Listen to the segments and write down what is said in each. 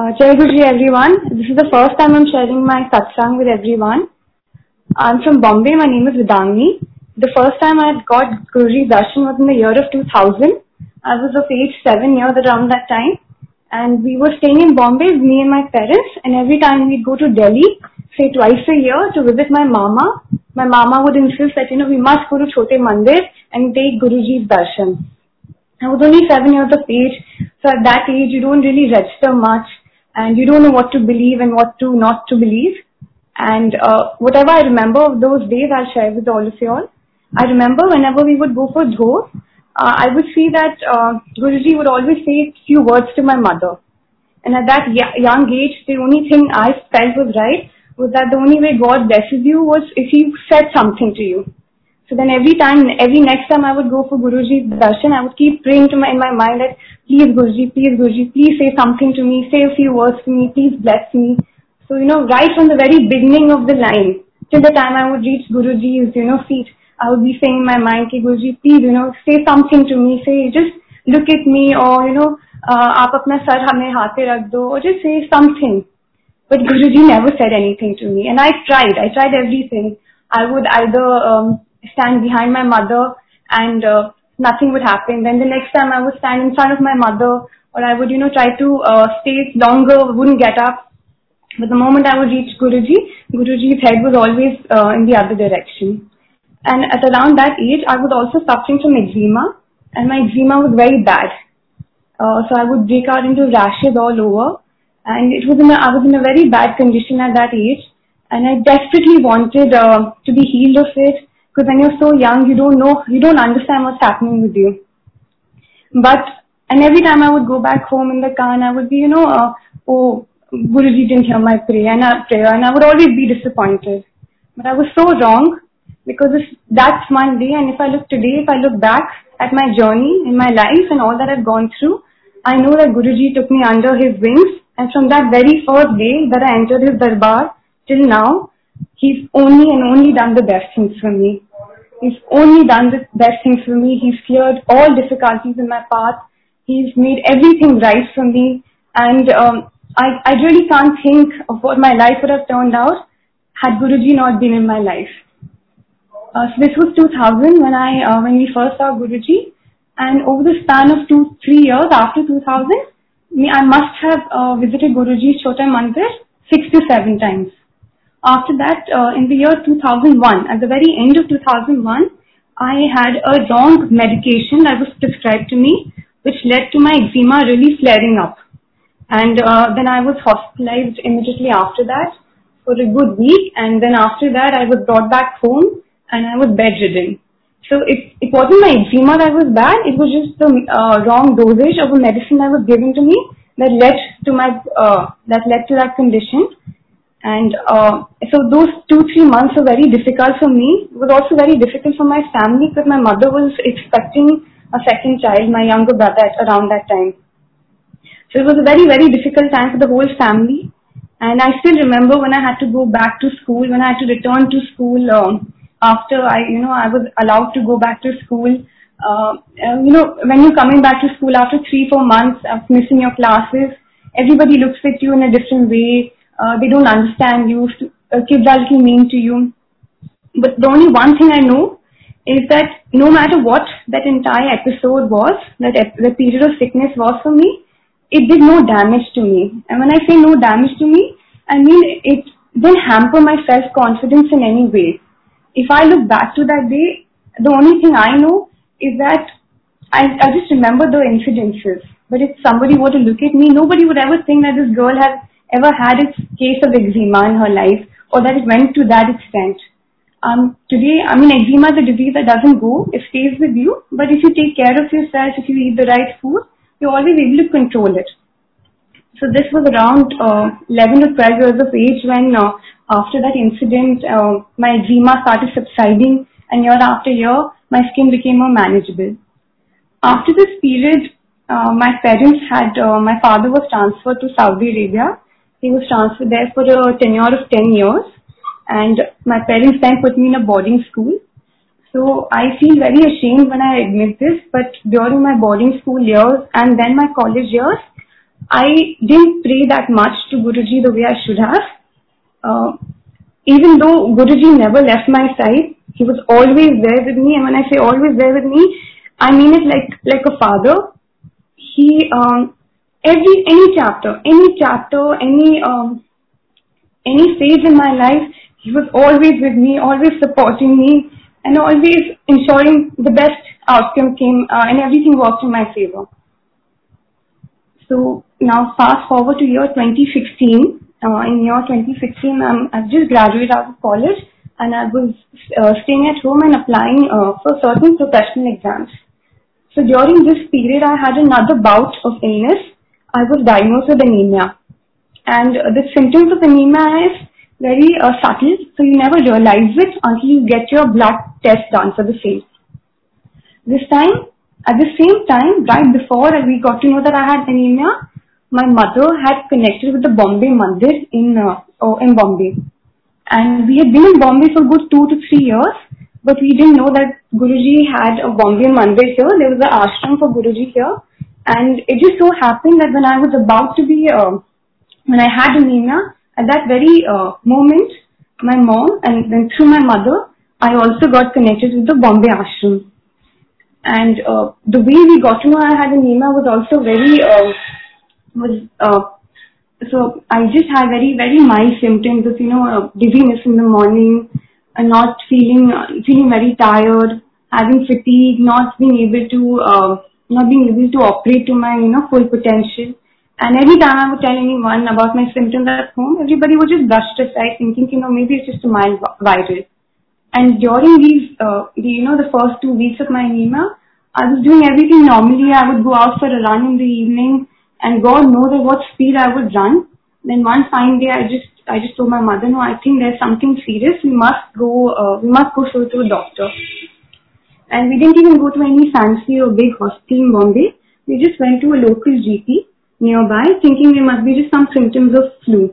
Uh, Jai Guruji everyone. This is the first time I'm sharing my satsang with everyone. I'm from Bombay. My name is Vidangni. The first time I got Guruji darshan was in the year of 2000. I was of age 7 years around that time. And we were staying in Bombay, me and my parents. And every time we'd go to Delhi, say twice a year to visit my mama, my mama would insist that, you know, we must go to Chote Mandir and take Guruji's darshan. I was only seven years of age, so at that age you don't really register much and you don't know what to believe and what to not to believe. And uh, whatever I remember of those days, I'll share with all of you all. I remember whenever we would go for dhos, uh, I would see that uh, Guruji would always say a few words to my mother. And at that young age, the only thing I felt was right was that the only way God blesses you was if He said something to you. So then every time, every next time I would go for Guruji's darshan, I would keep praying to my, in my mind that, please Guruji, please Guruji, please say something to me, say a few words to me, please bless me. So, you know, right from the very beginning of the line, till the time I would reach Guruji's, you know, feet, I would be saying in my mind, कि Guruji, please, you know, say something to me, say, just look at me, or, you know, uh, आप अपना sir हमें हाथ पे रख दो, or just say something. But Guruji never said anything to me. And I tried, I tried everything. I would either um, stand behind my mother and uh, nothing would happen. Then the next time I would stand in front of my mother or I would, you know, try to uh, stay longer, wouldn't get up. But the moment I would reach Guruji, Guruji's head was always uh, in the other direction. And at around that age, I was also suffering from eczema and my eczema was very bad. Uh, so I would break out into rashes all over and it was in a, I was in a very bad condition at that age and I desperately wanted uh, to be healed of it because when you're so young, you don't know, you don't understand what's happening with you. But, and every time I would go back home in the car and I would be, you know, uh, oh, Guruji didn't hear my prayer and, prayer and I would always be disappointed. But I was so wrong because that's one day and if I look today, if I look back at my journey in my life and all that I've gone through, I know that Guruji took me under his wings and from that very first day that I entered his darbar till now, He's only and only done the best things for me. He's only done the best things for me. He's cleared all difficulties in my path. He's made everything right for me. And um, I, I really can't think of what my life would have turned out had Guruji not been in my life. Uh, so this was 2000 when I uh, when we first saw Guruji, and over the span of two three years after 2000, me I must have uh, visited Guruji's Chota Mandir six to seven times. After that, uh, in the year 2001, at the very end of 2001, I had a wrong medication that was prescribed to me, which led to my eczema really flaring up. And uh, then I was hospitalized immediately after that for a good week. And then after that, I was brought back home and I was bedridden. So it, it wasn't my eczema that was bad. It was just the uh, wrong dosage of a medicine that was given to me that led to my uh, that led to that condition. And uh, so those two, three months were very difficult for me. It was also very difficult for my family because my mother was expecting a second child, my younger brother, at around that time. So it was a very, very difficult time for the whole family. And I still remember when I had to go back to school, when I had to return to school um, after I, you know, I was allowed to go back to school. Uh, you know, when you're coming back to school after three, four months of missing your classes, everybody looks at you in a different way uh, they don't understand you, uh, kids are little mean to you. But the only one thing I know is that no matter what that entire episode was, that ep- the period of sickness was for me, it did no damage to me. And when I say no damage to me, I mean it didn't hamper my self-confidence in any way. If I look back to that day, the only thing I know is that I, I just remember the incidences. But if somebody were to look at me, nobody would ever think that this girl has ever had a case of eczema in her life or that it went to that extent. Um, today, I mean, eczema is a disease that doesn't go, it stays with you, but if you take care of yourself, if you eat the right food, you're always able to control it. So this was around uh, 11 or 12 years of age when uh, after that incident, uh, my eczema started subsiding and year after year, my skin became more manageable. After this period, uh, my parents had, uh, my father was transferred to Saudi Arabia he was transferred there for a tenure of 10 years and my parents then put me in a boarding school. So I feel very ashamed when I admit this, but during my boarding school years and then my college years, I didn't pray that much to Guruji the way I should have. Uh, even though Guruji never left my side, he was always there with me. And when I say always there with me, I mean it like like a father. He um, every any chapter, any chapter, any um, any phase in my life, he was always with me, always supporting me, and always ensuring the best outcome came uh, and everything worked in my favor. So now fast forward to year 2016. Uh, in year 2016, um, I've just graduated out of college and I was uh, staying at home and applying uh, for certain professional exams. So during this period, I had another bout of illness. I was diagnosed with anemia. And the symptoms of anemia is very uh, subtle, so you never realize it until you get your blood test done for the same. This time, at the same time, right before we got to know that I had anemia, my mother had connected with the Bombay Mandir in uh, oh, in Bombay, and we had been in Bombay for good two to three years, but we didn't know that Guruji had a Bombay Mandir here. There was an ashram for Guruji here, and it just so happened that when I was about to be uh, when I had anemia, at that very uh, moment, my mom and then through my mother, I also got connected with the Bombay ashram. And uh, the way we got to know I had anemia was also very uh, was uh, so I just had very very mild symptoms of you know uh, dizziness in the morning, and not feeling uh, feeling very tired, having fatigue, not being able to uh, not being able to operate to my you know full potential. And every time I would tell anyone about my symptoms at home, everybody would just brush it aside, thinking you know maybe it's just a mild viral. And during these, uh, you know, the first two weeks of my anemia, I was doing everything normally. I would go out for a run in the evening and God knows at what speed I would run. Then one fine day, I just I just told my mother, no, I think there's something serious. We must go. Uh, we must go show to a doctor. And we didn't even go to any fancy or big hospital in Bombay. We just went to a local GP nearby, thinking there must be just some symptoms of flu.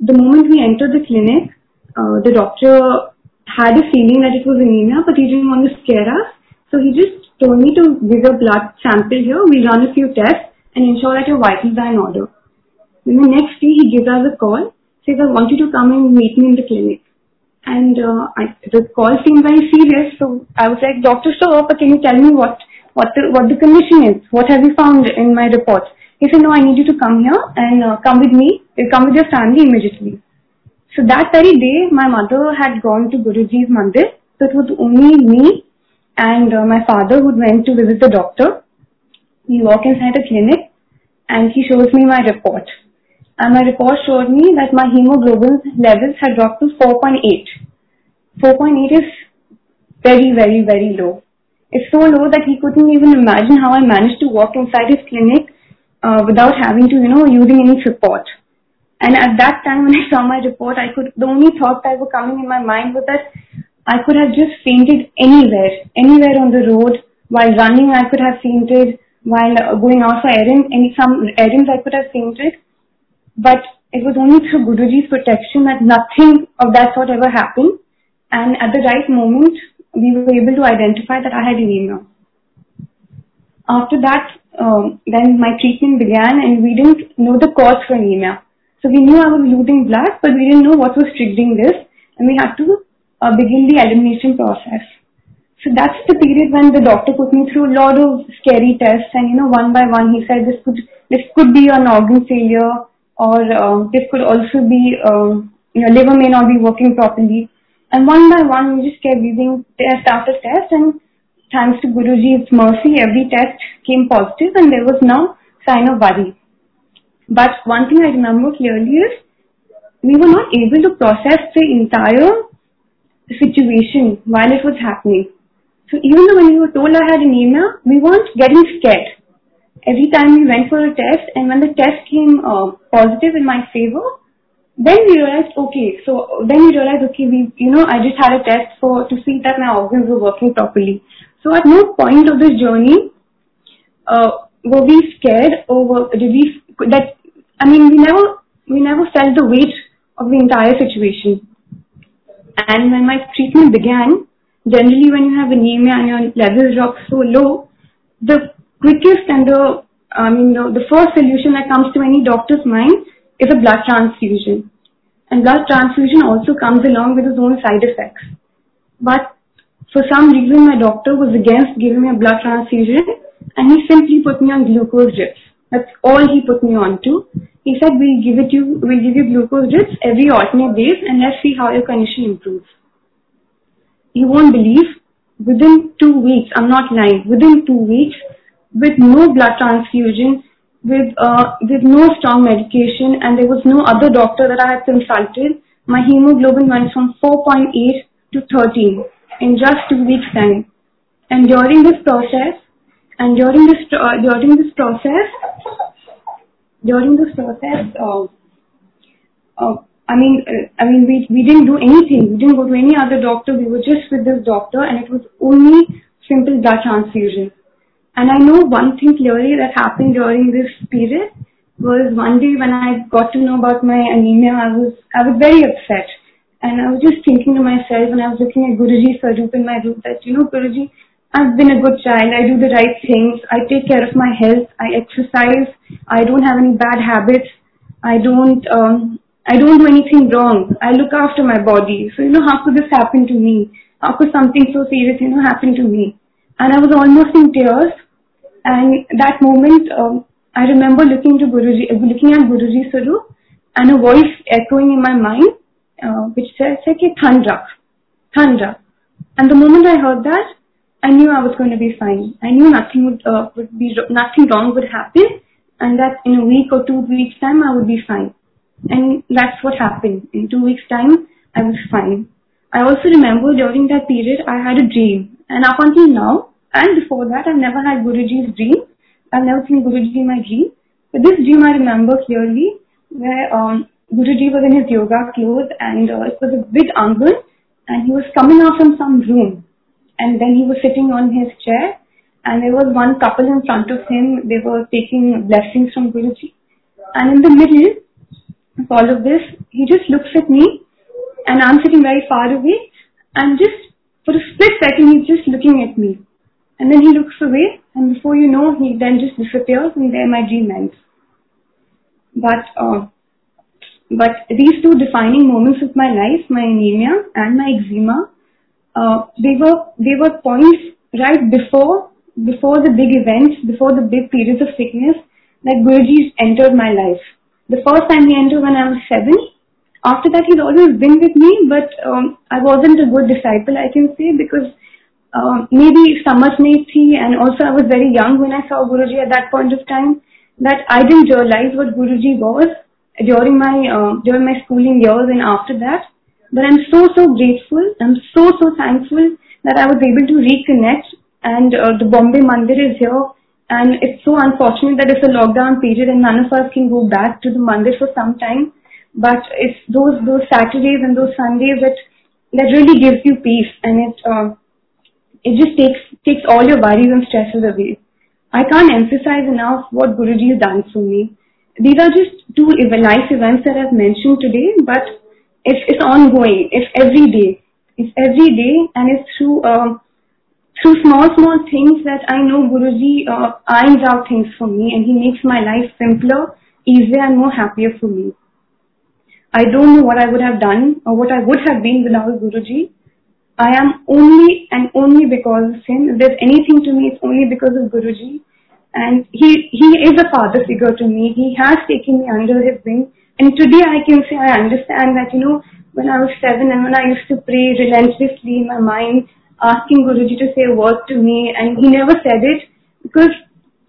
The moment we entered the clinic, uh, the doctor had a feeling that it was anemia, but he didn't want to scare us. So he just told me to give a blood sample here. We run a few tests and ensure that your vitals are in order. Then the next day he gives us a call, says, I want you to come and meet me in the clinic. And uh, I, the call seemed very serious, so I was like, Dr. Stover, can you tell me what, what, the, what the condition is? What have you found in my reports? He said, no, I need you to come here and uh, come with me, come with your family immediately. So that very day, my mother had gone to Guruji's mandir, so it was only me and uh, my father who went to visit the doctor. We walk inside a clinic and he shows me my report. And my report showed me that my hemoglobin levels had dropped to 4.8. 4.8 is very, very, very low. It's so low that he couldn't even imagine how I managed to walk inside his clinic uh, without having to, you know, using any support. And at that time when I saw my report, I could, the only thought that were coming in my mind was that I could have just fainted anywhere, anywhere on the road. While running, I could have fainted while uh, going out for errands, any some errands I could have fainted, but it was only through Guruji's protection that nothing of that sort ever happened. And at the right moment, we were able to identify that I had anemia. After that, um, then my treatment began, and we didn't know the cause for anemia. So we knew I was losing blood, but we didn't know what was triggering this, and we had to uh, begin the elimination process. So that's the period when the doctor put me through a lot of scary tests, and you know, one by one, he said this could this could be an organ failure, or uh, this could also be uh, you know liver may not be working properly. And one by one, we just kept giving test after test, and thanks to Guruji's mercy, every test came positive, and there was no sign of worry. But one thing I remember clearly is we were not able to process the entire situation while it was happening. So even though when we were told I had anemia, we weren't getting scared. Every time we went for a test and when the test came uh, positive in my favor, then we realized, okay, so then we realized, okay, we, you know, I just had a test for, to see that my organs were working properly. So at no point of this journey, uh, were we scared or were, did we, that, I mean, we never, we never felt the weight of the entire situation. And when my treatment began, generally when you have anemia and your levels drop so low, the quickest and the um, I mean, the, the first solution that comes to any doctor's mind is a blood transfusion. And blood transfusion also comes along with its own side effects. But for some reason, my doctor was against giving me a blood transfusion and he simply put me on glucose drips. That's all he put me on to. He said, we'll give it you, we'll give you glucose drips every alternate days and let's see how your condition improves. You won't believe, within two weeks, I'm not lying, within two weeks, with no blood transfusion, with uh, with no strong medication, and there was no other doctor that I had consulted. My hemoglobin went from 4.8 to 13 in just two weeks' time. And during this process, and during this uh, during this process, during this process, uh, uh, I mean, uh, I mean, we we didn't do anything. We didn't go to any other doctor. We were just with this doctor, and it was only simple blood transfusion. And I know one thing clearly that happened during this period was one day when I got to know about my anemia, I was I was very upset. And I was just thinking to myself when I was looking at Guruji Sarup in my room that, you know, Guruji, I've been a good child. I do the right things. I take care of my health. I exercise. I don't have any bad habits. I don't, um, I don't do anything wrong. I look after my body. So, you know, how could this happen to me? How could something so serious, you know, happen to me? And I was almost in tears and that moment, um, I remember looking to Guruji, uh, looking at Guruji Sarup, and a voice echoing in my mind, uh, which said, "Say Thandra, Thandra." And the moment I heard that, I knew I was going to be fine. I knew nothing would, uh, would be nothing wrong would happen, and that in a week or two weeks time I would be fine. And that's what happened. In two weeks time, I was fine. I also remember during that period I had a dream, and up until now, and before that, I've never had Guruji's dream. I've never seen Guruji in my dream. But this dream I remember clearly, where um, Guruji was in his yoga clothes and uh, it was a big angle and he was coming out from some room. And then he was sitting on his chair and there was one couple in front of him. They were taking blessings from Guruji. And in the middle of all of this, he just looks at me and I'm sitting very far away and just for a split second he's just looking at me. And then he looks away, and before you know, he then just disappears, and there my dream ends. But uh, but these two defining moments of my life, my anemia and my eczema, uh, they were they were points right before before the big events, before the big periods of sickness that Guruji entered my life. The first time he entered when I was seven. After that, he's always been with me, but um, I wasn't a good disciple, I can say, because uh, maybe samajh nahi thi and also I was very young when I saw Guruji at that point of time that I didn't realize what Guruji was during my uh, during my schooling years and after that. But I'm so so grateful. I'm so so thankful that I was able to reconnect. And uh, the Bombay Mandir is here, and it's so unfortunate that it's a lockdown period and none of us can go back to the Mandir for some time. But it's those those Saturdays and those Sundays that that really gives you peace, and it uh, it just takes takes all your worries and stresses away. I can't emphasize enough what Guruji has done for me. These are just two life events that I've mentioned today, but it's it's ongoing. It's every day. It's every day, and it's through uh, through small small things that I know Guruji uh, irons out things for me, and he makes my life simpler, easier, and more happier for me. I don't know what I would have done or what I would have been without Guruji. I am only and only because of him. If there's anything to me, it's only because of Guruji. And he, he is a father figure to me. He has taken me under his wing. And today I can say I understand that, you know, when I was seven and when I used to pray relentlessly in my mind, asking Guruji to say a word to me, and he never said it because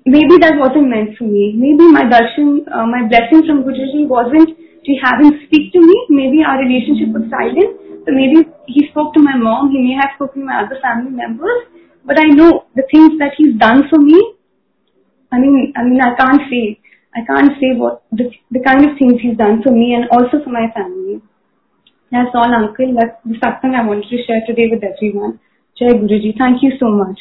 maybe that wasn't meant for me. Maybe my darshan, uh, my blessing from Guruji wasn't to have him speak to me. Maybe our relationship was silent so maybe he spoke to my mom, he may have spoken to my other family members, but I know the things that he's done for me. I mean, I mean, I can't say, I can't say what the, the kind of things he's done for me and also for my family. That's all, Uncle. That's the satsang I wanted to share today with everyone. Jai Guruji. Thank you so much.